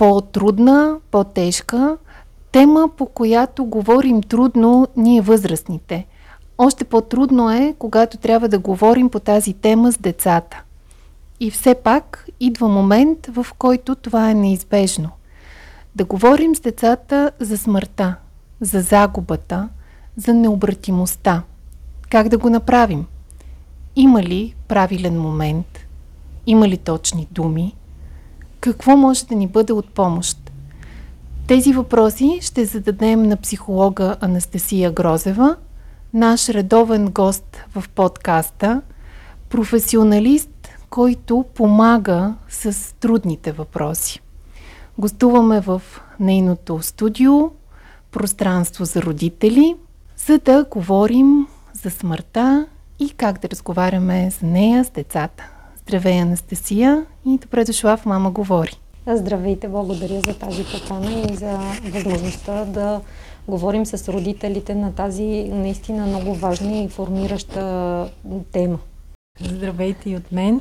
по-трудна, по-тежка. Тема, по която говорим трудно ние възрастните. Още по-трудно е, когато трябва да говорим по тази тема с децата. И все пак идва момент, в който това е неизбежно. Да говорим с децата за смъртта, за загубата, за необратимостта. Как да го направим? Има ли правилен момент? Има ли точни думи? Какво може да ни бъде от помощ? Тези въпроси ще зададем на психолога Анастасия Грозева, наш редовен гост в подкаста, професионалист, който помага с трудните въпроси. Гостуваме в нейното студио, пространство за родители, за да говорим за смъртта и как да разговаряме за нея с децата. Здравей, Анастасия, и добре дошла в Мама говори. Здравейте, благодаря за тази покана и за възможността да говорим с родителите на тази наистина много важна и формираща тема. Здравейте и от мен.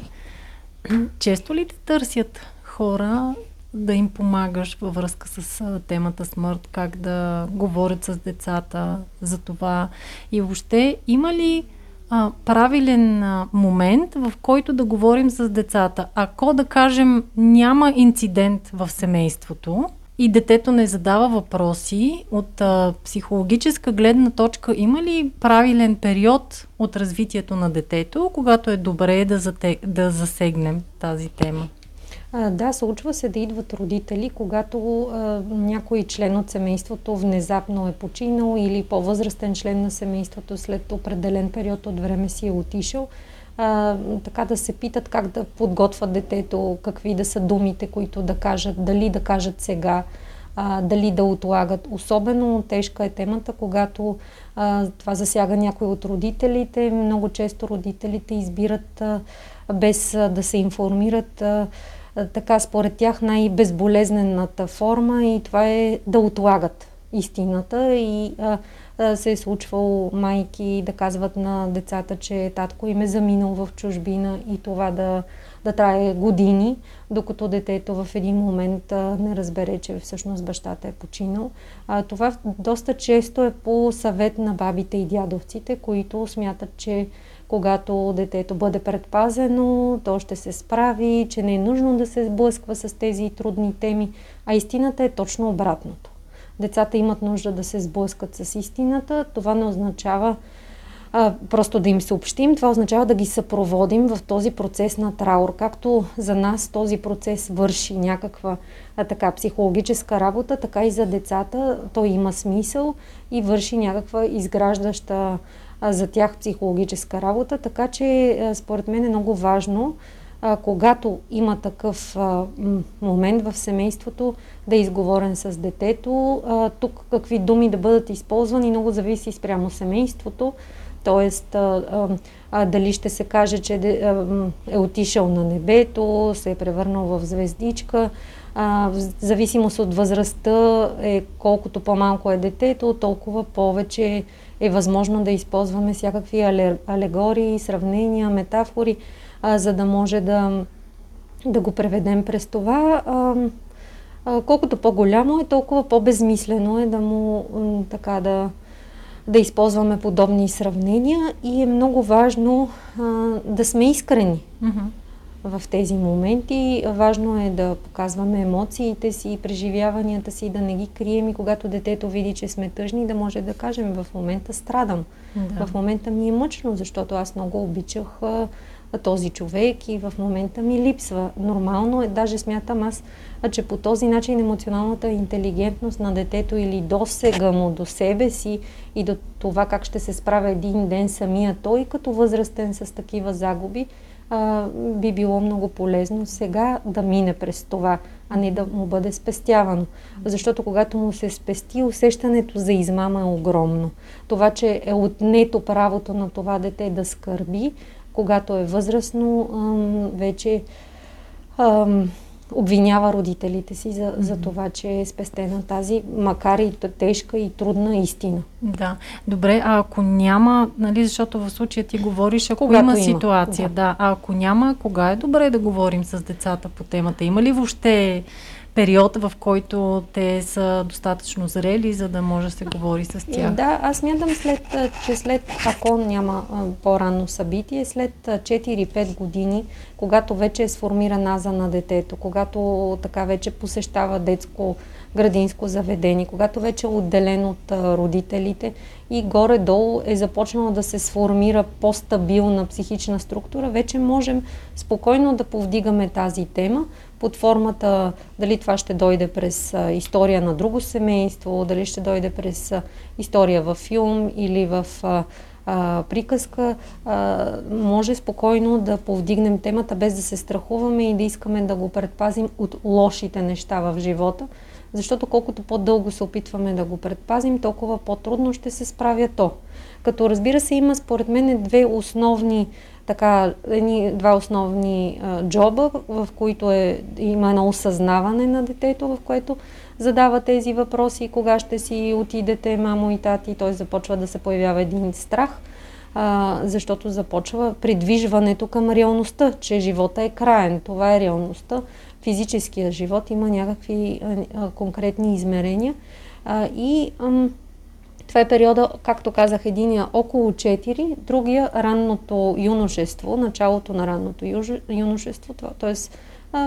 Често ли те търсят хора да им помагаш във връзка с темата смърт, как да говорят с децата за това и въобще има ли а, правилен а, момент, в който да говорим с децата. Ако, да кажем, няма инцидент в семейството и детето не задава въпроси, от а, психологическа гледна точка има ли правилен период от развитието на детето, когато е добре да, зате, да засегнем тази тема? Да, случва се да идват родители, когато а, някой член от семейството внезапно е починал или по-възрастен член на семейството след определен период от време си е отишъл. А, така да се питат как да подготвят детето, какви да са думите, които да кажат, дали да кажат сега, а, дали да отлагат. Особено тежка е темата, когато а, това засяга някой от родителите. Много често родителите избират а, без а, да се информират. А, така според тях най-безболезнената форма и това е да отлагат истината и а, а, се е случвало майки да казват на децата, че татко им е заминал в чужбина и това да, да трае години, докато детето в един момент а, не разбере, че всъщност бащата е починал. А, това доста често е по съвет на бабите и дядовците, които смятат, че когато детето бъде предпазено, то ще се справи, че не е нужно да се сблъсква с тези трудни теми, а истината е точно обратното. Децата имат нужда да се сблъскат с истината. Това не означава а, просто да им съобщим, това означава да ги съпроводим в този процес на траур. Както за нас този процес върши някаква а, така психологическа работа, така и за децата той има смисъл и върши някаква изграждаща за тях психологическа работа, така че според мен е много важно, когато има такъв момент в семейството, да е изговорен с детето. Тук какви думи да бъдат използвани, много зависи спрямо семейството. Тоест, дали ще се каже, че е отишъл на небето, се е превърнал в звездичка. в зависимост от възрастта, е, колкото по-малко е детето, толкова повече е възможно да използваме всякакви алегории, сравнения, метафори, а, за да може да, да го преведем през това. А, а, колкото по-голямо е, толкова по-безмислено е да му така да, да използваме подобни сравнения и е много важно а, да сме искрени. Mm-hmm в тези моменти. Важно е да показваме емоциите си, преживяванията си, да не ги крием и когато детето види, че сме тъжни, да може да кажем в момента страдам. Да. В момента ми е мъчно, защото аз много обичах а, този човек и в момента ми липсва. Нормално е, даже смятам аз, а, че по този начин емоционалната интелигентност на детето или досега му до себе си и до това как ще се справя един ден самия той като възрастен с такива загуби, а, би било много полезно сега да мине през това, а не да му бъде спестявано. Защото когато му се спести, усещането за измама е огромно. Това, че е отнето правото на това дете да скърби, когато е възрастно, вече обвинява родителите си за, за това, че е спестена тази, макар и тежка и трудна истина. Да. Добре, а ако няма, нали, защото в случая ти говориш, ако има, има ситуация, да. да, а ако няма, кога е добре да говорим с децата по темата? Има ли въобще период, в който те са достатъчно зрели, за да може да се говори с тях. Да, аз мятам след, че след, ако няма по-рано събитие, след 4-5 години, когато вече е сформиран аза на детето, когато така вече посещава детско градинско заведение, когато вече е отделен от родителите и горе-долу е започнало да се сформира по-стабилна психична структура, вече можем спокойно да повдигаме тази тема, под формата дали това ще дойде през история на друго семейство, дали ще дойде през история във филм или в приказка, може спокойно да повдигнем темата без да се страхуваме и да искаме да го предпазим от лошите неща в живота. Защото колкото по-дълго се опитваме да го предпазим, толкова по-трудно ще се справя то. Като разбира се, има според мен две основни така, едни, два основни а, джоба, в които е, има едно осъзнаване на детето, в което задава тези въпроси, кога ще си отидете, мамо и тати, той започва да се появява един страх, а, защото започва придвижването към реалността, че живота е краен. Това е реалността. Физическия живот има някакви а, а, конкретни измерения. А, и ам, това е периода, както казах, единия около 4, другия ранното юношество, началото на ранното юношество, т.е.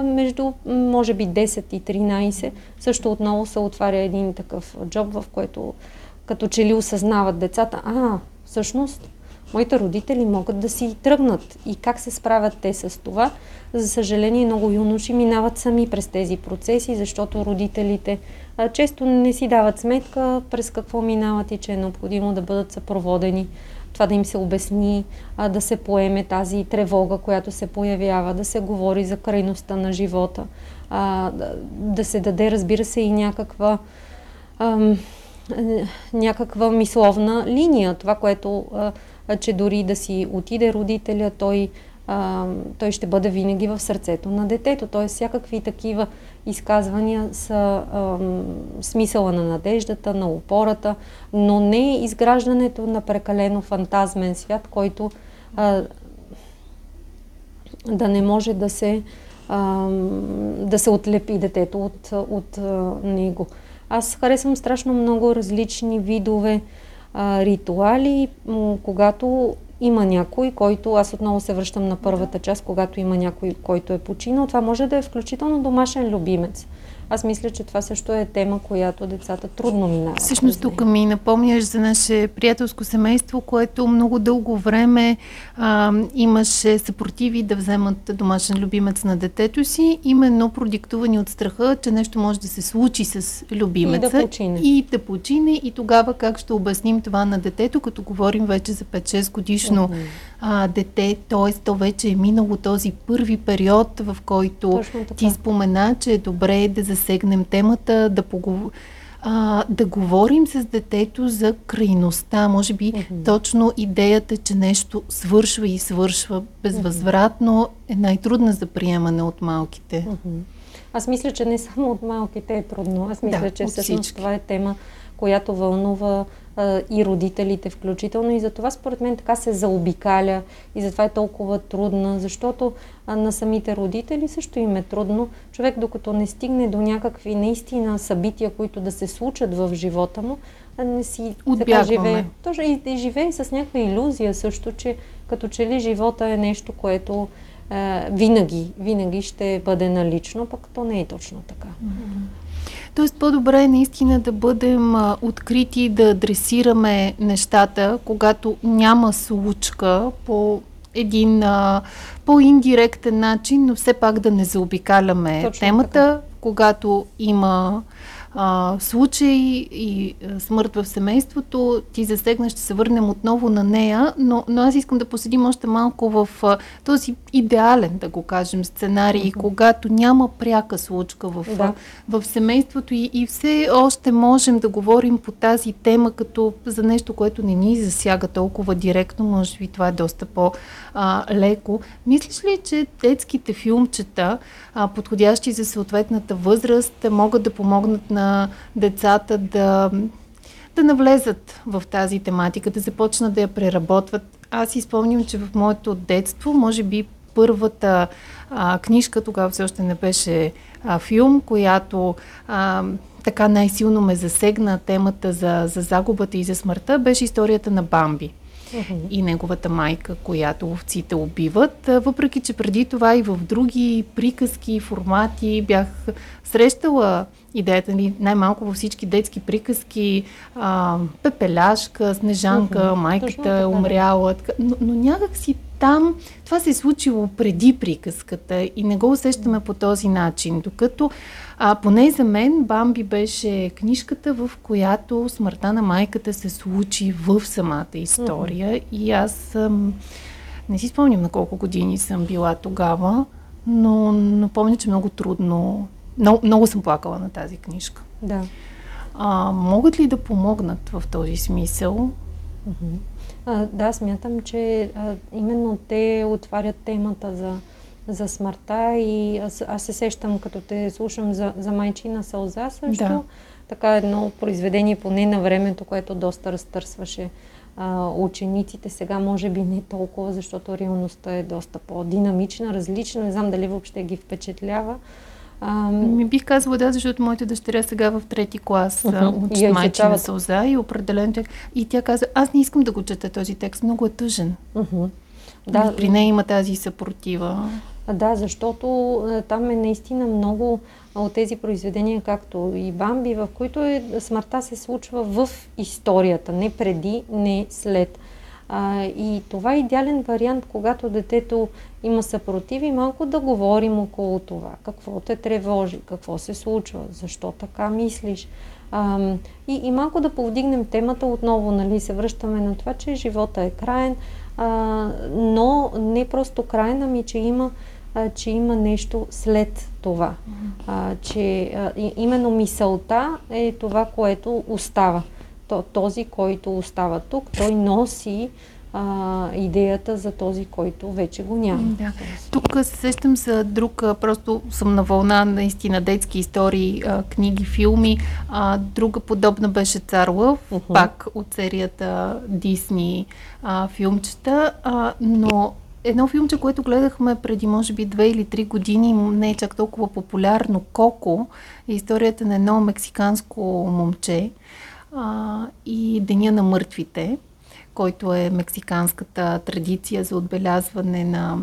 между може би 10 и 13, също отново се отваря един такъв джоб, в който като че ли осъзнават децата, а, всъщност моите родители могат да си тръгнат. И как се справят те с това? За съжаление, много юноши минават сами през тези процеси, защото родителите често не си дават сметка през какво минават и че е необходимо да бъдат съпроводени. Това да им се обясни, да се поеме тази тревога, която се появява, да се говори за крайността на живота, да, се даде, разбира се, и някаква ам, някаква мисловна линия. Това, което че дори да си отиде родителя, той, а, той ще бъде винаги в сърцето на детето. Т.е. всякакви такива изказвания са а, смисъла на надеждата, на опората, но не изграждането на прекалено фантазмен свят, който а, да не може да се, а, да се отлепи детето от, от а, него. Аз харесвам страшно много различни видове а, ритуали, когато има някой, който, аз отново се връщам на първата част, когато има някой, който е починал, това може да е включително домашен любимец. Аз мисля, че това също е тема, която децата трудно минават. Всъщност тук ми напомняш за наше приятелско семейство, което много дълго време а, имаше съпротиви да вземат домашен любимец на детето си, именно продиктувани от страха, че нещо може да се случи с любимеца. И да почине. И да почине. И тогава как ще обясним това на детето, като говорим вече за 5-6 годишно mm-hmm. А, дете, т.е. то вече е минало този първи период, в който ти спомена, че е добре да засегнем темата, да поговорим а, да говорим с детето за крайността. Може би mm-hmm. точно идеята, че нещо свършва и свършва безвъзвратно е най-трудна за приемане от малките. Mm-hmm. Аз мисля, че не само от малките е трудно. Аз мисля, да, че всъщност това е тема, която вълнува и родителите включително. И затова според мен така се заобикаля и затова е толкова трудна, защото на самите родители също им е трудно. Човек докато не стигне до някакви наистина събития, които да се случат в живота му, не си така живее. Точно и, и живее с някаква иллюзия също, че като че ли живота е нещо, което е, винаги, винаги ще бъде налично, пък то не е точно така. Mm-hmm. Тоест по-добре е наистина да бъдем а, открити, да адресираме нещата, когато няма случка по един а, по-индиректен начин, но все пак да не заобикаляме Точно темата, така. когато има а, случай и а, смърт в семейството, ти засегна, ще се върнем отново на нея, но, но аз искам да поседим още малко в а, този идеален, да го кажем, сценарий, mm-hmm. когато няма пряка случка в, да. в семейството и, и все още можем да говорим по тази тема като за нещо, което не ни засяга толкова директно, може би това е доста по-леко. Мислиш ли, че детските филмчета, а, подходящи за съответната възраст, могат да помогнат на децата да, да навлезат в тази тематика, да започнат да я преработват. Аз си спомням, че в моето детство, може би първата а, книжка, тогава все още не беше а, филм, която а, така най-силно ме засегна темата за, за загубата и за смъртта, беше историята на Бамби uh-huh. и неговата майка, която овците убиват. Въпреки, че преди това и в други приказки, формати бях срещала идеята ни, най-малко във всички детски приказки, а, пепеляшка, снежанка, uh-huh. майката е умряла, но, но някак си там това се е случило преди приказката и не го усещаме по този начин, докато а, поне за мен Бамби беше книжката, в която смъртта на майката се случи в самата история mm-hmm. и аз съм, не си спомням на колко години съм била тогава, но, но помня, че много трудно, много, много съм плакала на тази книжка. Да. А, могат ли да помогнат в този смисъл? Mm-hmm. А, да, смятам, че а, именно те отварят темата за, за смъртта и аз, аз се сещам, като те слушам за, за майчина сълза също. Да. Така едно произведение поне на времето, което доста разтърсваше а, учениците. Сега може би не толкова, защото реалността е доста по-динамична, различна. Не знам дали въобще ги впечатлява. Ми бих казала да, защото моята дъщеря сега в трети клас uh-huh. учи майчина сълза и определен текст. И тя каза, аз не искам да го чета този текст, много е тъжен. Uh-huh. Да, при нея има тази съпротива. Да, защото там е наистина много от тези произведения, както и Бамби, в които е, смъртта се случва в историята, не преди, не след. А, и това е идеален вариант, когато детето има съпротиви, малко да говорим около това. Какво те тревожи, какво се случва, защо така мислиш. А, и, и малко да повдигнем темата отново, нали, се връщаме на това, че живота е краен, а, но не просто краен, ами че има, а, че има нещо след това. А, че а, именно мисълта е това, което остава този, който остава тук, той носи а, идеята за този, който вече го няма. Да. Тук се сещам за друг, просто съм на вълна наистина детски истории, а, книги, филми. А, друга подобна беше Цар Лъв, uh-huh. пак от серията Дисни а, филмчета, а, но едно филмче, което гледахме преди може би две или три години, не е чак толкова популярно, Коко, е историята на едно мексиканско момче, а, и Деня на мъртвите, който е мексиканската традиция за отбелязване на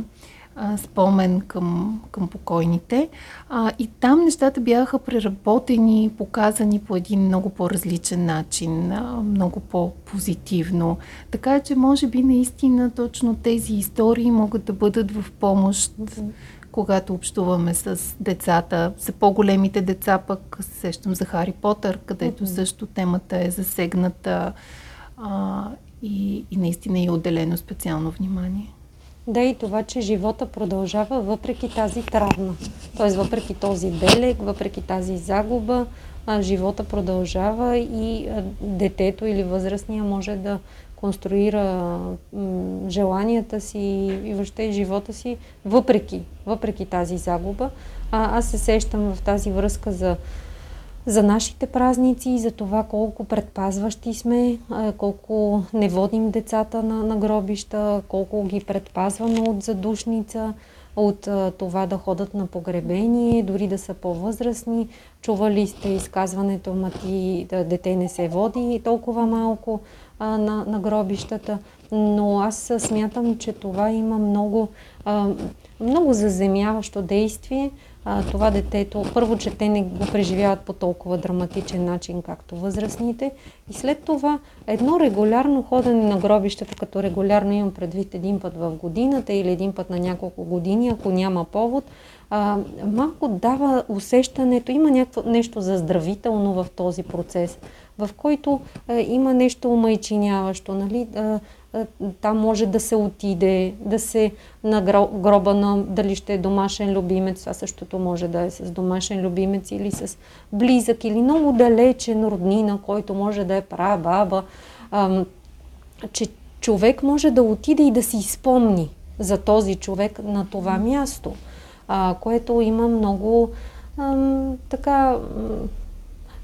а, спомен към, към покойните. А, и там нещата бяха преработени, показани по един много по-различен начин, а, много по-позитивно. Така че, може би, наистина точно тези истории могат да бъдат в помощ когато общуваме с децата. За по-големите деца пък сещам за Хари Потър, където mm-hmm. също темата е засегната а, и, и наистина е отделено специално внимание. Да, и това, че живота продължава въпреки тази травма. Тоест, въпреки този белег, въпреки тази загуба, а, живота продължава и а, детето или възрастния може да конструира желанията си и въобще живота си, въпреки, въпреки тази загуба. А, аз се сещам в тази връзка за, за нашите празници и за това колко предпазващи сме, колко не водим децата на, на гробища, колко ги предпазваме от задушница, от това да ходят на погребение, дори да са по-възрастни. Чували сте изказването, ма ти дете не се води толкова малко а, на, на гробищата, но аз смятам, че това има много, а, много заземяващо действие а, това детето, първо, че те не го преживяват по толкова драматичен начин, както възрастните. И след това едно регулярно ходене на гробището, като регулярно имам предвид един път в годината или един път на няколко години, ако няма повод, а, малко дава усещането, има някакво, нещо заздравително в този процес, в който а, има нещо умайчиняващо, нали? А, там може да се отиде, да се на гроба на дали ще е домашен любимец, това същото може да е с домашен любимец или с близък или много далечен роднина, който може да е прабаба, че човек може да отиде и да си изпомни за този човек на това място, а, което има много така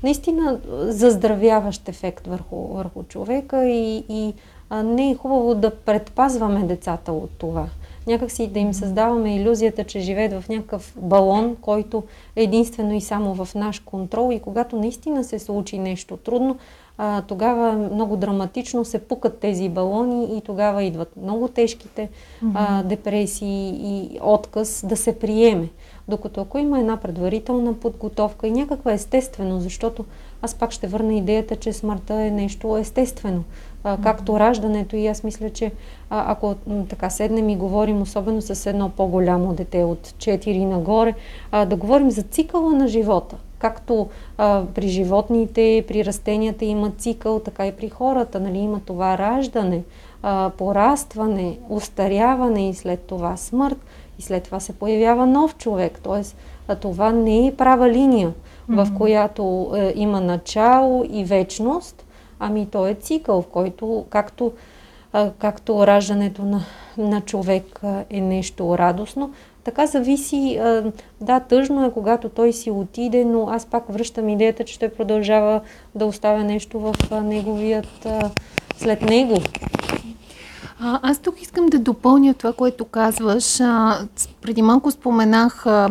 наистина заздравяващ ефект върху, върху човека и, и а, не е хубаво да предпазваме децата от това. Някак си да им създаваме иллюзията, че живеят в някакъв балон, който е единствено и само в наш контрол и когато наистина се случи нещо трудно, а, тогава много драматично се пукат тези балони и тогава идват много тежките а, депресии и отказ да се приеме. Докато ако има една предварителна подготовка и някаква естествено, защото аз пак ще върна идеята, че смъртта е нещо естествено а, както раждането. И аз мисля, че а, ако така седнем и говорим, особено с едно по-голямо дете от 4 нагоре, а, да говорим за цикъла на живота. Както а, при животните, при растенията има цикъл, така и при хората. Нали, има това раждане, а, порастване, устаряване и след това смърт. И след това се появява нов човек. Тоест, това не е права линия, mm-hmm. в която е, има начало и вечност, Ами то е цикъл, в който както, а, както раждането на, на човек е нещо радостно, така зависи, да, тъжно е, когато той си отиде, но аз пак връщам идеята, че той продължава да оставя нещо в неговият, след него. А, аз тук искам да допълня това, което казваш. А, преди малко споменах а,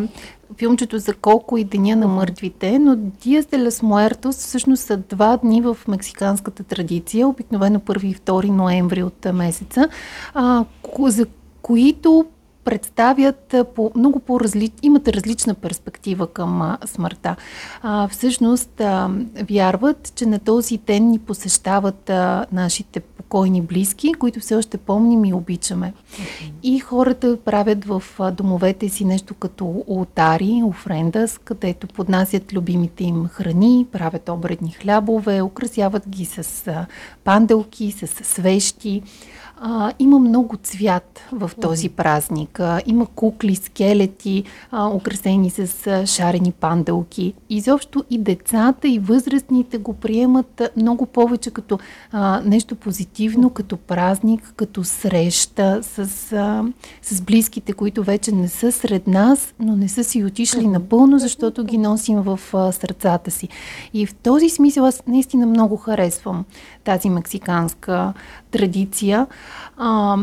филмчето за колко и Деня на мъртвите, но Диас де лас Муертос всъщност са два дни в мексиканската традиция, обикновено 1 и 2 ноември от месеца, а, за които представят по, много по-различ, имат различна перспектива към смъртта. А, всъщност а, вярват, че на този ден ни посещават а, нашите покойни близки, които все още помним и обичаме. И хората правят в домовете си нещо като ултари, офрендас, където поднасят любимите им храни, правят обредни хлябове, украсяват ги с панделки, с свещи. А, има много цвят в този празник. А, има кукли, скелети, а, украсени с а, шарени панделки. Изобщо и децата, и възрастните го приемат много повече като а, нещо позитивно, като празник, като среща с, а, с близките, които вече не са сред нас, но не са си отишли напълно, защото ги носим в а, сърцата си. И в този смисъл аз наистина много харесвам тази мексиканска традиция. А,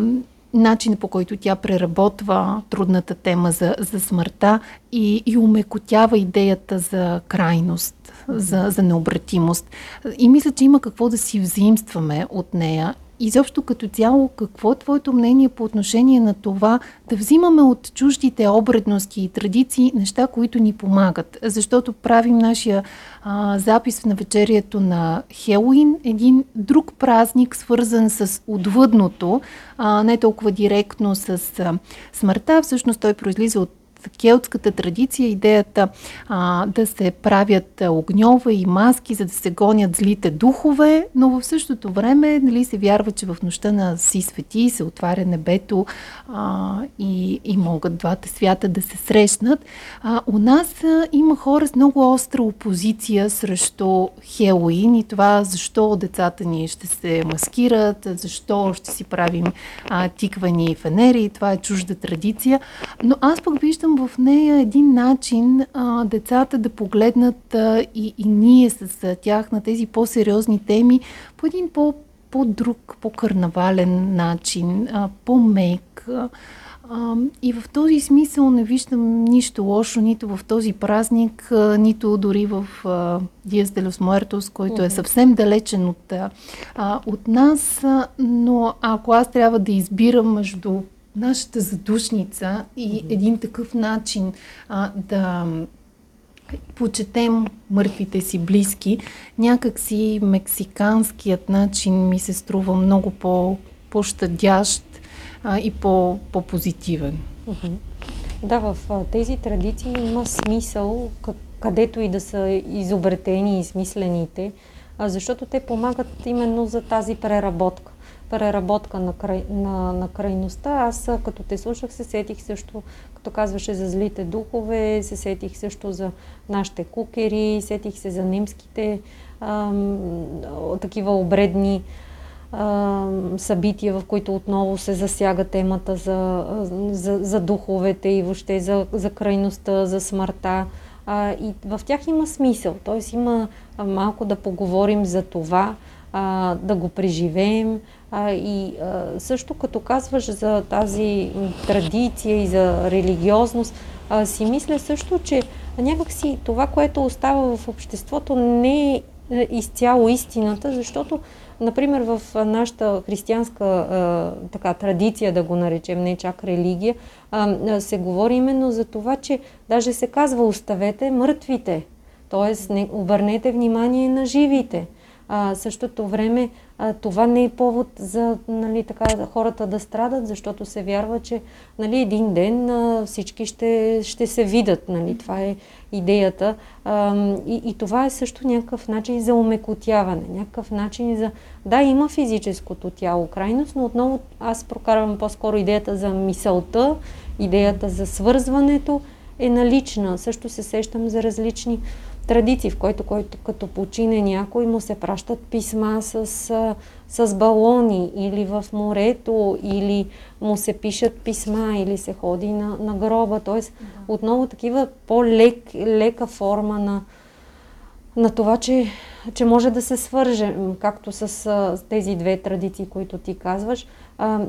начинът по който тя преработва трудната тема за, за смъртта и, и умекотява идеята за крайност, за, за необратимост. И мисля, че има какво да си взаимстваме от нея изобщо като цяло, какво е твоето мнение по отношение на това да взимаме от чуждите обредности и традиции неща, които ни помагат? Защото правим нашия а, запис на вечерието на Хелуин, един друг празник, свързан с отвъдното, а, не толкова директно с а, смъртта. Всъщност той произлиза от келтската традиция идеята а, да се правят огньове и маски, за да се гонят злите духове, но в същото време нали, се вярва, че в нощта на си свети се отваря небето а, и, и могат двата свята да се срещнат. А, у нас а, има хора с много остра опозиция срещу Хелоин и това защо децата ни ще се маскират, защо ще си правим а, тиквани фенери, това е чужда традиция. Но аз пък виждам виждам в нея един начин а, децата да погледнат а, и, и ние с а, тях на тези по-сериозни теми по един по, по-друг, по-карнавален начин, а, по-мек. А, а, и в този смисъл не виждам нищо лошо нито в този празник, а, нито дори в Диас де Муертос, който е съвсем далечен от, а, от нас. А, но ако аз трябва да избирам между нашата задушница и един такъв начин а, да почетем мъртвите си близки, някак си мексиканският начин ми се струва много по, по-щадящ а, и по, по-позитивен. Да, в тези традиции има смисъл, където и да са изобретени и смислените, защото те помагат именно за тази преработка. Преработка на, край, на, на крайността. Аз като те слушах се сетих също, като казваше за злите духове, се сетих също за нашите кукери, сетих се за немските ам, такива обредни а, събития, в които отново се засяга темата за, за, за духовете и въобще за, за крайността, за смъртта. А, и в тях има смисъл, т.е. има малко да поговорим за това, а, да го преживеем. А, и а, също като казваш за тази традиция и за религиозност, а, си мисля също, че някакси това, което остава в обществото, не е, е изцяло истината, защото Например, в нашата християнска а, така, традиция, да го наречем, не чак религия, а, се говори именно за това, че даже се казва оставете мъртвите, т.е. не обърнете внимание на живите. А, същото време а, това не е повод за нали, така, хората да страдат, защото се вярва, че нали, един ден а, всички ще, ще се видят. Нали, това е идеята. А, и, и това е също някакъв начин за умекотяване, някакъв начин за... Да, има физическото тяло крайност, но отново аз прокарвам по-скоро идеята за мисълта, идеята за свързването е налична. Също се сещам за различни традиции, в който, който като почине някой му се пращат писма с, с балони или в морето, или му се пишат писма, или се ходи на, на гроба. Тоест, да. отново такива по-лека форма на, на това, че, че може да се свърже, както с, с тези две традиции, които ти казваш. А,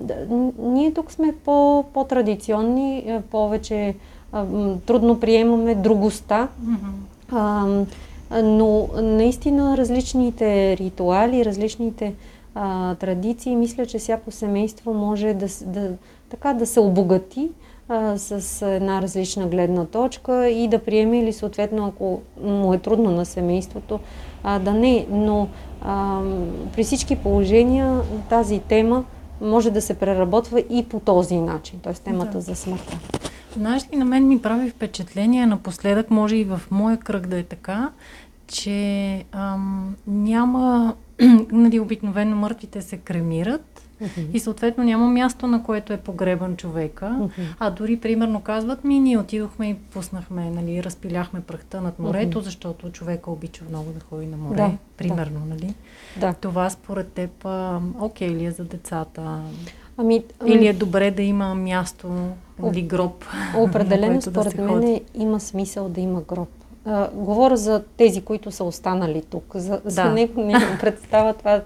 ние тук сме по, по-традиционни, повече трудно приемаме другостта. Mm-hmm а, но наистина различните ритуали, различните а, традиции, мисля, че всяко семейство може да, да, така, да се обогати а, с една различна гледна точка и да приеме или съответно, ако му е трудно на семейството, а, да не. Но а, при всички положения тази тема може да се преработва и по този начин, т.е. темата да. за смъртта. Знаеш ли, на мен ми прави впечатление, напоследък може и в моя кръг да е така, че ам, няма, нали, обикновено мъртвите се кремират uh-huh. и съответно няма място, на което е погребан човека, uh-huh. а дори примерно казват ми, ние отидохме и пуснахме, нали, разпиляхме прахта над морето, uh-huh. защото човека обича много да ходи на море, да, примерно, да. нали? Да. Това според теб, окей ли е за децата? Ами, Или е добре да има място или гроб? Определено, според да мен има смисъл да има гроб. А, говоря за тези, които са останали тук. За, да. за него не представя това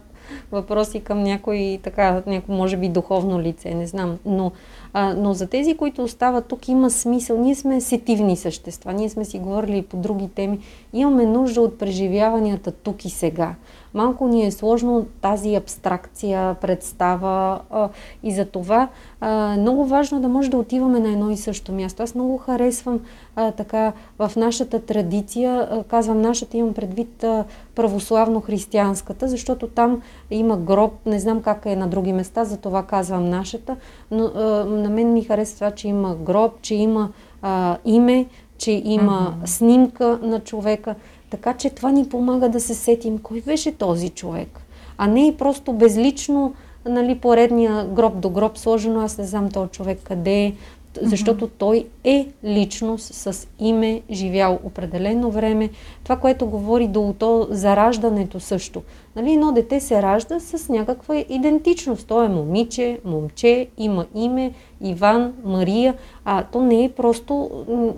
въпроси към някой, така, някой, може би, духовно лице, не знам. Но, а, но за тези, които остават тук, има смисъл. Ние сме сетивни същества. Ние сме си говорили по други теми. Имаме нужда от преживяванията тук и сега малко ни е сложно тази абстракция, представа а, и за това а, много важно да може да отиваме на едно и също място. Аз много харесвам а, така в нашата традиция, а, казвам нашата, имам предвид а, православно-християнската, защото там има гроб, не знам как е на други места, за това казвам нашата, но а, на мен ми харесва това, че има гроб, че има а, име, че има mm-hmm. снимка на човека. Така че това ни помага да се сетим кой беше този човек. А не и просто безлично, нали, поредния гроб до гроб сложено, аз не знам този човек къде е, защото той е личност с име, живял определено време. Това, което говори до то за раждането също. Нали, едно дете се ражда с някаква идентичност. То е момиче, момче, има име, Иван, Мария, а то не е просто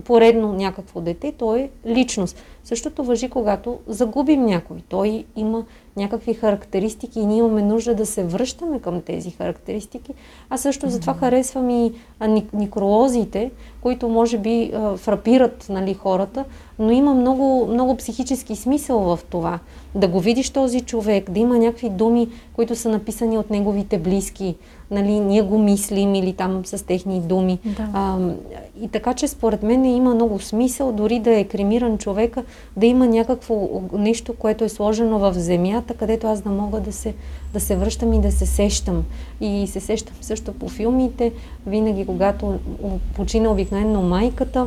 поредно някакво дете, то е личност. Същото въжи, когато загубим някой. Той има някакви характеристики и ние имаме нужда да се връщаме към тези характеристики. А също затова харесвам и никролозите, които може би фрапират нали, хората, но има много, много психически смисъл в това. Да го видиш този човек, да има някакви думи, които са написани от неговите близки, нали, ние го мислим или там с техни думи. Да. А, и така, че според мен има много смисъл, дори да е кремиран човека, да има някакво нещо, което е сложено в земята, където аз да мога да се, да се връщам и да се сещам. И се сещам също по филмите, винаги когато почина обикновено майката,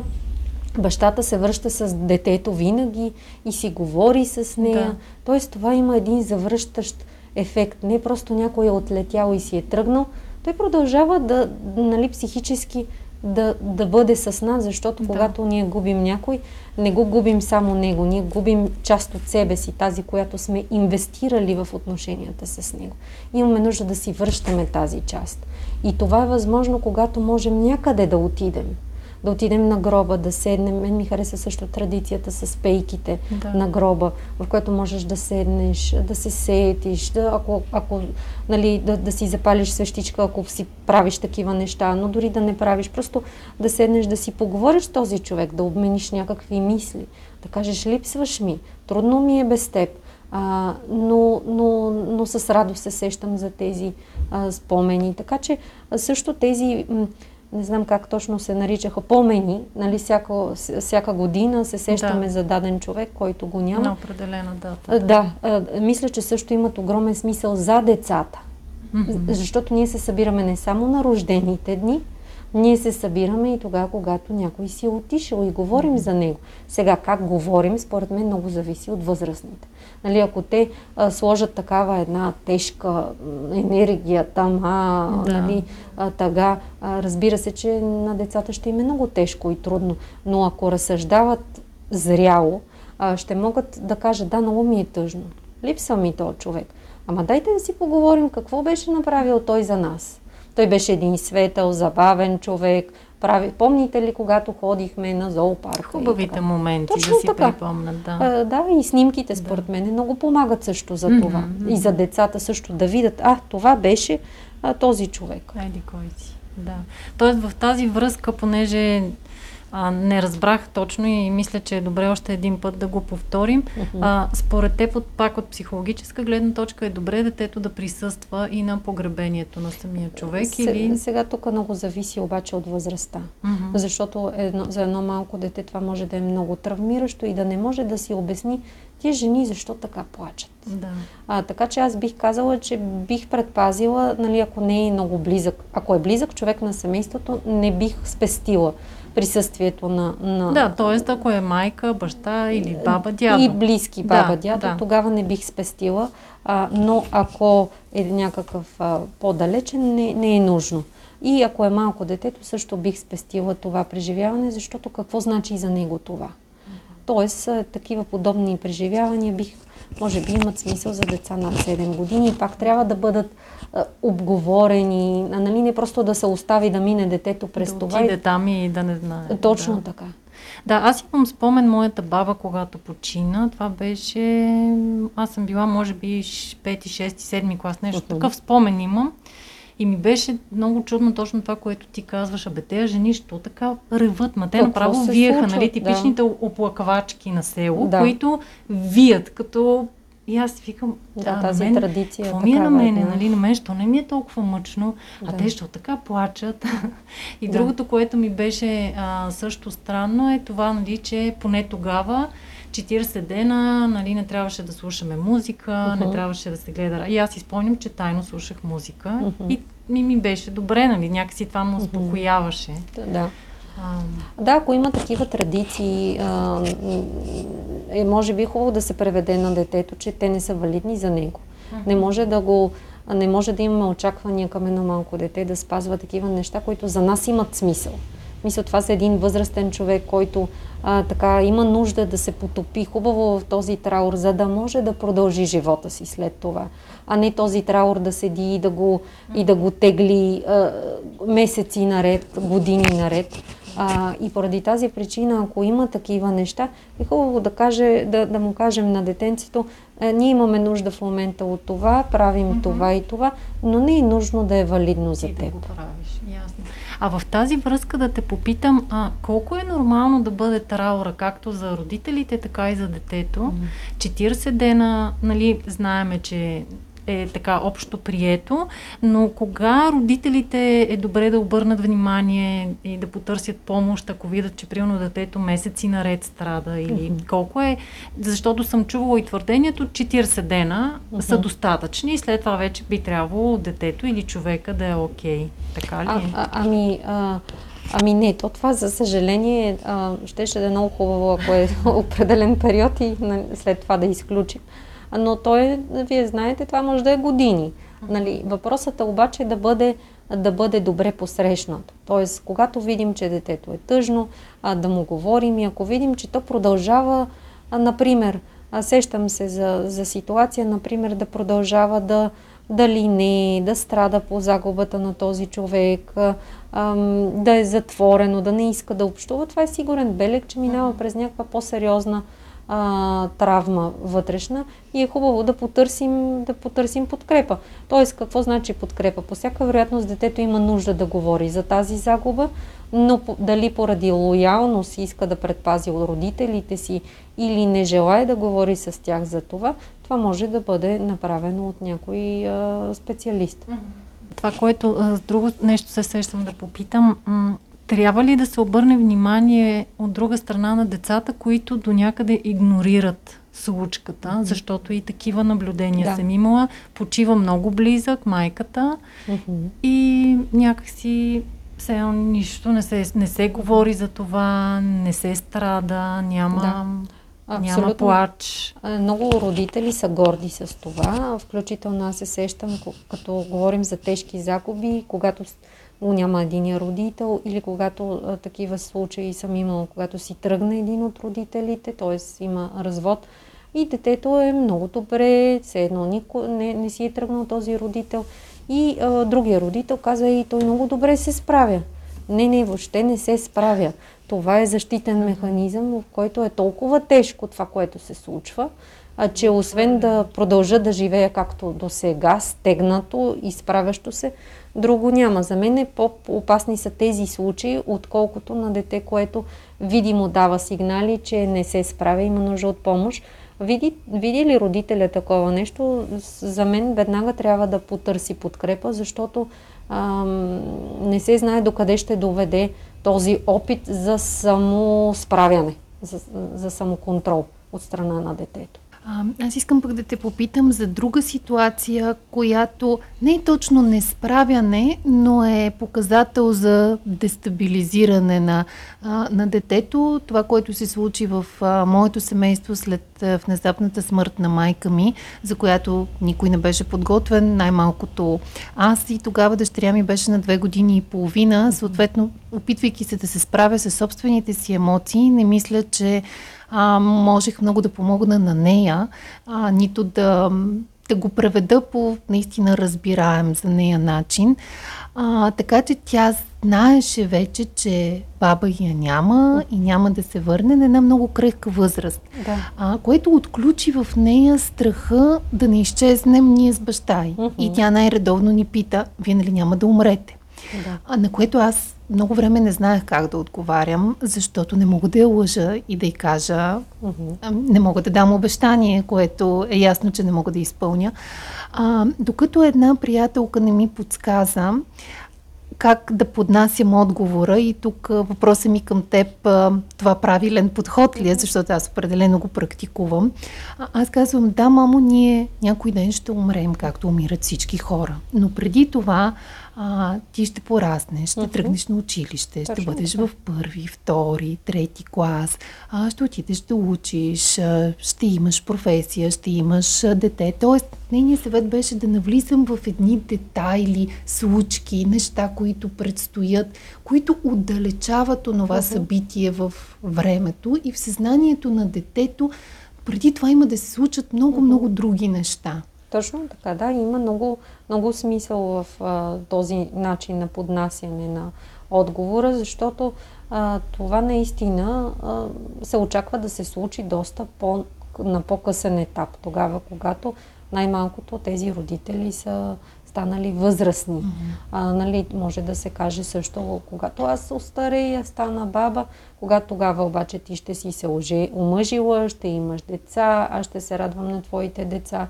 бащата се връща с детето винаги и си говори с нея. Да. Тоест това има един завръщащ ефект. Не просто някой е отлетял и си е тръгнал. Той продължава да, нали, психически да, да бъде с нас, защото да. когато ние губим някой, не го губим само него, ние губим част от себе си, тази, която сме инвестирали в отношенията с него. Имаме нужда да си връщаме тази част. И това е възможно, когато можем някъде да отидем да отидем на гроба, да седнем. Мен ми хареса също традицията с пейките да. на гроба, в което можеш да седнеш, да се сетиш, да, ако, ако нали, да, да си запалиш свещичка, ако си правиш такива неща, но дори да не правиш, просто да седнеш, да си поговориш с този човек, да обмениш някакви мисли, да кажеш, липсваш ми, трудно ми е без теб. А, но, но, но с радост се сещам за тези а, спомени. Така че също тези не знам как точно се наричаха, помени, нали, всяка, всяка година се сещаме да. за даден човек, който го няма. На определена дата. Да, да мисля, че също имат огромен смисъл за децата. Mm-hmm. Защото ние се събираме не само на рождените дни, ние се събираме и тогава, когато някой си е отишъл и говорим mm-hmm. за него. Сега, как говорим, според мен много зависи от възрастните. Нали, ако те а, сложат такава една тежка енергия там, а, да. нали, а, тага, а, разбира се, че на децата ще им е много тежко и трудно. Но ако разсъждават зряло, а, ще могат да кажат, да, много ми е тъжно. Липсва ми този човек. Ама дайте да си поговорим какво беше направил той за нас. Той беше един светъл, забавен човек, прави. Помните ли, когато ходихме на зоопарк? Хубавите моменти Точно да си така. припомнят, да. А, да, и снимките според да. мен много помагат също за това. Mm-hmm. И за децата също да видят, а, това беше а, този човек. Еди кой си. Да. Тоест в тази връзка, понеже а, не разбрах точно и мисля, че е добре още един път да го повторим. Uh-huh. А, според теб, от, пак от психологическа гледна точка, е добре детето да присъства и на погребението на самия човек? С, или... Сега тук много зависи обаче от възрастта. Uh-huh. Защото едно, за едно малко дете това може да е много травмиращо и да не може да си обясни тия жени защо така плачат. Да. А, така че аз бих казала, че бих предпазила, нали, ако не е много близък, ако е близък човек на семейството, не бих спестила присъствието на... на... Да, т.е. ако е майка, баща или баба, дядо. И близки баба, да, дядо, да. тогава не бих спестила. А, но ако е някакъв а, по-далечен, не, не е нужно. И ако е малко детето, също бих спестила това преживяване, защото какво значи за него това? Тоест, такива подобни преживявания бих, може би имат смисъл за деца над 7 години и пак трябва да бъдат обговорени, а нали не просто да се остави да мине детето през да това. Да отиде там и да не знае. Точно да. така. Да, аз имам спомен моята баба, когато почина. Това беше... Аз съм била, може би, 5, 6, 7 клас, нещо uh-huh. такъв спомен имам. И ми беше много чудно точно това, което ти казваш. Абе, те жени, що така реват? Ма те Какво направо виеха, случва? нали, типичните да. оплаквачки на село, да. които вият, като и аз викам, да, тази мен, традиция. Какво ми е на мене, да. нали? На мен, що не ми е толкова мъчно, да. а те що така плачат. и да. другото, което ми беше а, също странно е това, нали, че поне тогава 40 дена, нали, не трябваше да слушаме музика, uh-huh. не трябваше да се гледа. И аз изпомням, че тайно слушах музика uh-huh. и ми, ми беше добре, нали, някакси това му успокояваше. Да. Да, ако има такива традиции, а, е може би хубаво да се преведе на детето, че те не са валидни за него. Uh-huh. Не може да го не може да имаме очаквания към едно малко дете да спазва такива неща, които за нас имат смисъл. Мисля, това за един възрастен човек, който а, така има нужда да се потопи хубаво в този траур, за да може да продължи живота си след това. А не този траур да седи и да го, и да го тегли а, месеци наред, години наред. А, и поради тази причина, ако има такива неща, е хубаво да, каже, да, да му кажем на детенцето, е, ние имаме нужда в момента от това, правим mm-hmm. това и това, но не е нужно да е валидно за теб. Да го правиш, ясно. А в тази връзка да те попитам, а, колко е нормално да бъде траура, както за родителите, така и за детето? Mm-hmm. 40 дена, нали, знаеме, че е така общо прието, но кога родителите е добре да обърнат внимание и да потърсят помощ, ако видят, че примерно детето месеци наред страда или mm-hmm. колко е, защото съм чувала и твърдението, 40 дена mm-hmm. са достатъчни и след това вече би трябвало детето или човека да е окей. Okay. Така ли? А, а, ами, а, Ами не, то това за съжаление а, ще ще да е много хубаво, ако е определен период и след това да изключим но той, вие знаете, това може да е години. Нали, въпросът е обаче да бъде, да бъде добре посрещнат. Тоест, когато видим, че детето е тъжно, а, да му говорим и ако видим, че то продължава, а, например, а, сещам се за, за ситуация, например, да продължава да, да лине, да страда по загубата на този човек, а, да е затворено, да не иска да общува, това е сигурен белег, че минава през някаква по-сериозна а, травма вътрешна и е хубаво да потърсим, да потърсим подкрепа. Тоест, какво значи подкрепа? По всяка вероятност детето има нужда да говори за тази загуба, но дали поради лоялност иска да предпази от родителите си или не желая да говори с тях за това, това може да бъде направено от някой а, специалист. Това, което друго нещо се сещам да попитам, трябва ли да се обърне внимание от друга страна на децата, които до някъде игнорират случката, защото и такива наблюдения да. съм имала. Почива много близък майката mm-hmm. и някакси все нищо не се, не се говори за това, не се страда, няма... Да. Абсолютно. Няма плач. Много родители са горди с това. Включително аз се сещам, като говорим за тежки загуби, когато няма един родител или когато а, такива случаи съм имала, когато си тръгне един от родителите, т.е. има развод и детето е много добре, все едно нико, не, не си е тръгнал този родител и а, другия родител казва и той много добре се справя. Не, не, въобще не се справя. Това е защитен механизъм, в който е толкова тежко това, което се случва, а че освен да продължа да живея както до сега, стегнато и справящо се, друго няма. За мен е по-опасни са тези случаи, отколкото на дете, което видимо дава сигнали, че не се справя, има нужда от помощ. Види, види ли родителя такова нещо, за мен веднага трябва да потърси подкрепа, защото ам, не се знае докъде ще доведе този опит за самосправяне, за, за самоконтрол от страна на детето. Аз искам пък да те попитам за друга ситуация, която не е точно несправяне, но е показател за дестабилизиране на, на детето. Това, което се случи в моето семейство след внезапната смърт на майка ми, за която никой не беше подготвен, най-малкото аз и тогава дъщеря ми беше на две години и половина. Съответно, опитвайки се да се справя с собствените си емоции, не мисля, че а, можех много да помогна на нея, а, нито да, да го преведа по наистина разбираем за нея начин. А, така че тя знаеше вече, че баба я няма и няма да се върне на една много крехка възраст. Да. А, което отключи в нея страха да не изчезнем ние с баща й. Uh-huh. И тя най-редовно ни пита, вие нали няма да умрете? Да. А, на което аз много време не знаех как да отговарям, защото не мога да я лъжа и да й кажа, не мога да дам обещание, което е ясно, че не мога да изпълня. А, докато една приятелка не ми подсказа как да поднасям отговора и тук въпросът ми към теб, това правилен подход ли е, защото аз определено го практикувам. А, аз казвам, да, мамо, ние някой ден ще умрем, както умират всички хора. Но преди това а, ти ще пораснеш, ще uh-huh. тръгнеш на училище, Точно ще бъдеш в първи, втори, трети клас, а, ще отидеш да учиш, а, ще имаш професия, ще имаш а, дете. Тоест, нейният съвет беше да навлизам в едни детайли, случки, неща, които предстоят, които отдалечават онова uh-huh. събитие в времето и в съзнанието на детето. Преди това има да се случат много-много uh-huh. други неща. Точно така, да. Има много, много смисъл в а, този начин на поднасяне на отговора, защото а, това наистина а, се очаква да се случи доста по, на по-късен етап, тогава, когато най-малкото тези родители са станали възрастни. Mm-hmm. А, нали, може да се каже също, когато аз остарея, стана баба, когато тогава обаче ти ще си се омъжила, ще имаш деца, аз ще се радвам на твоите деца.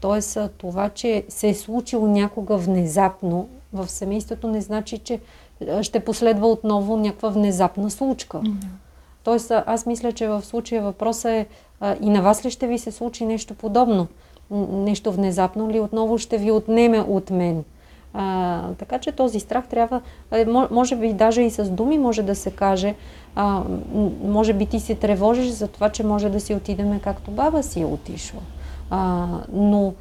Тоест това, че се е случило някога внезапно в семейството, не значи, че ще последва отново някаква внезапна случка. Mm-hmm. Тоест аз мисля, че в случая въпросът е а, и на вас ли ще ви се случи нещо подобно? нещо внезапно ли отново ще ви отнеме от мен. А, така че този страх трябва, може би даже и с думи може да се каже, а, може би ти се тревожиш за това, че може да си отидеме както баба си е отишла. А, но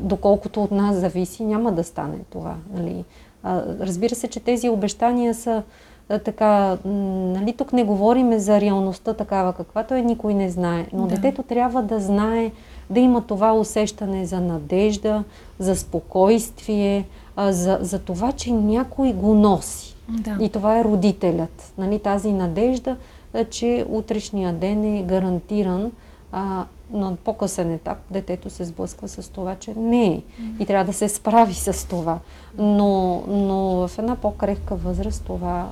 доколкото от нас зависи, няма да стане това. Нали? А, разбира се, че тези обещания са а, така, нали, тук не говориме за реалността такава каквато е, никой не знае, но да. детето трябва да знае, да има това усещане за надежда, за спокойствие, а, за, за това, че някой го носи. Да. И това е родителят. Нали, тази надежда, че утрешния ден е гарантиран, а, на по-късен етап детето се сблъсква с това, че не е. И трябва да се справи с това. Но, но в една по-крехка възраст това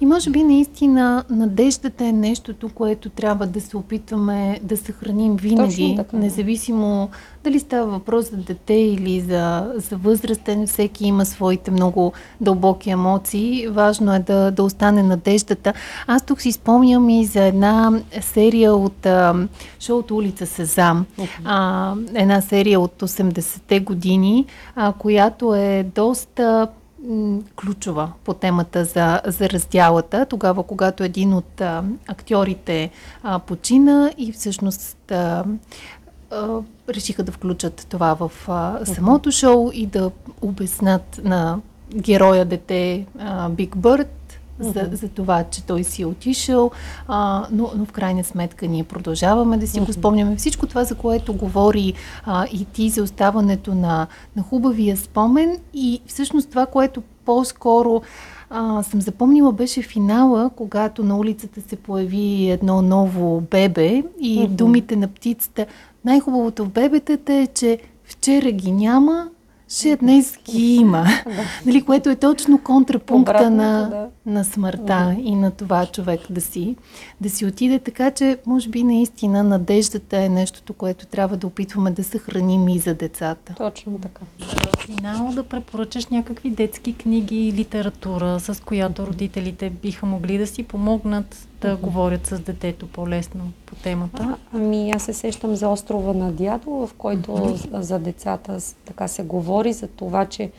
и може би наистина надеждата е нещото, което трябва да се опитваме да съхраним винаги, независимо дали става въпрос за дете или за, за възрастен. Всеки има своите много дълбоки емоции. Важно е да, да остане надеждата. Аз тук си спомням и за една серия от а, шоуто Улица Сезам. А, една серия от 80-те години, а, която е доста ключова по темата за, за раздялата, тогава когато един от а, актьорите а, почина и всъщност а, а, решиха да включат това в а, самото шоу и да обяснат на героя дете Биг Бърд за, за това, че той си е отишъл, а, но, но в крайна сметка ние продължаваме да си го спомняме. Всичко това, за което говори а, и ти за оставането на, на хубавия спомен и всъщност това, което по-скоро а, съм запомнила, беше финала, когато на улицата се появи едно ново бебе и mm-hmm. думите на птицата. Най-хубавото в бебетата е, че вчера ги няма, ще днес ги има. нали, което е точно контрапункта Обратното, на, да. На смъртта да. и на това човек да си, да си отиде. Така че, може би, наистина надеждата е нещото, което трябва да опитваме да съхраним и за децата. Точно така. Финално да препоръчаш някакви детски книги и литература, с която родителите биха могли да си помогнат да mm-hmm. говорят с детето по-лесно по темата? А, ами аз се сещам за острова на дядо, в който mm-hmm. за децата така се говори за това, че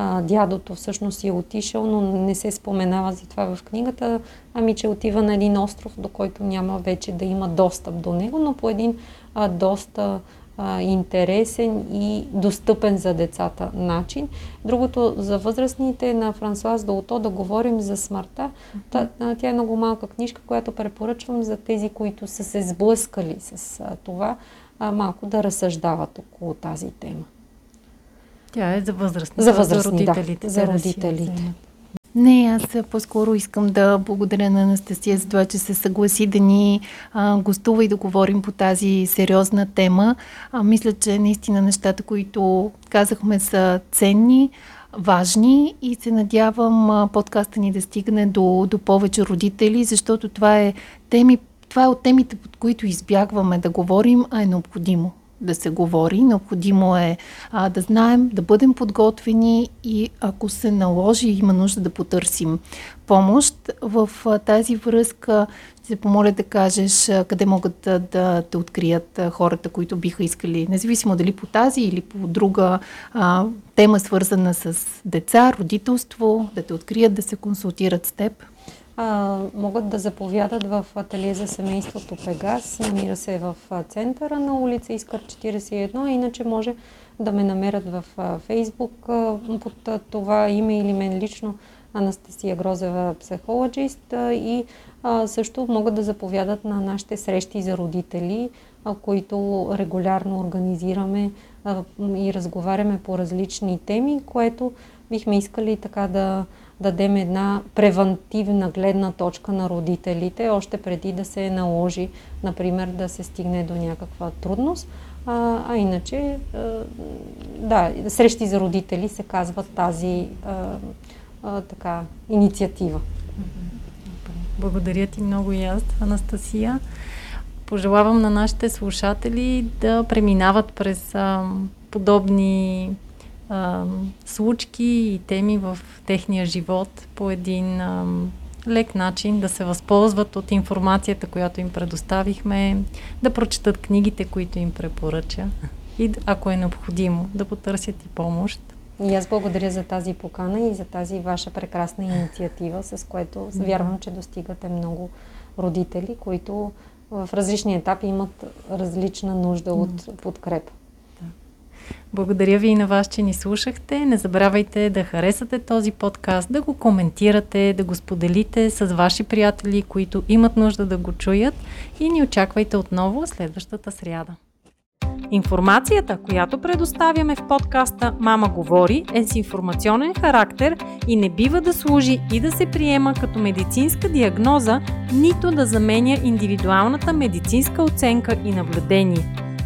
а, дядото всъщност е отишъл, но не се споменава за това в книгата, ами че отива на един остров, до който няма вече да има достъп до него, но по един а, доста а, интересен и достъпен за децата начин. Другото за възрастните на Франсуаз Долто да говорим за смъртта. Та, тя е много малка книжка, която препоръчвам за тези, които са се сблъскали с а, това, а, малко да разсъждават около тази тема. Тя е за възрастните, за, възрастни, за родителите. Да, за родителите. Да не, аз по-скоро искам да благодаря на Анастасия за това, че се съгласи да ни а, гостува и да говорим по тази сериозна тема. А, мисля, че наистина нещата, които казахме са ценни, важни и се надявам а, подкаста ни да стигне до, до повече родители, защото това е теми, това е от темите, под които избягваме да говорим, а е необходимо да се говори. Необходимо е а, да знаем, да бъдем подготвени и ако се наложи, има нужда да потърсим помощ. В а, тази връзка ще се помоля да кажеш а, къде могат да, да те открият а, хората, които биха искали, независимо дали по тази или по друга а, тема, свързана с деца, родителство, да те открият, да се консултират с теб а, могат да заповядат в ателие за семейството Пегас. Намира се в центъра на улица Искър 41, а иначе може да ме намерят в Фейсбук под това име или мен лично Анастасия Грозева, психологист и а, също могат да заповядат на нашите срещи за родители, а, които регулярно организираме а, и разговаряме по различни теми, което бихме искали така да дадем една превентивна гледна точка на родителите, още преди да се наложи, например, да се стигне до някаква трудност. А, а иначе, а, да, срещи за родители се казва тази а, а, така инициатива. Благодаря ти много и аз, Анастасия. Пожелавам на нашите слушатели да преминават през а, подобни а, случки и теми в техния живот по един а, лек начин, да се възползват от информацията, която им предоставихме, да прочитат книгите, които им препоръча и ако е необходимо, да потърсят и помощ. И аз благодаря за тази покана и за тази ваша прекрасна инициатива, с което вярвам, че достигате много родители, които в различни етапи имат различна нужда от подкрепа. Благодаря ви и на вас, че ни слушахте. Не забравяйте да харесате този подкаст, да го коментирате, да го споделите с ваши приятели, които имат нужда да го чуят и ни очаквайте отново следващата сряда. Информацията, която предоставяме в подкаста Мама говори е с информационен характер и не бива да служи и да се приема като медицинска диагноза, нито да заменя индивидуалната медицинска оценка и наблюдение.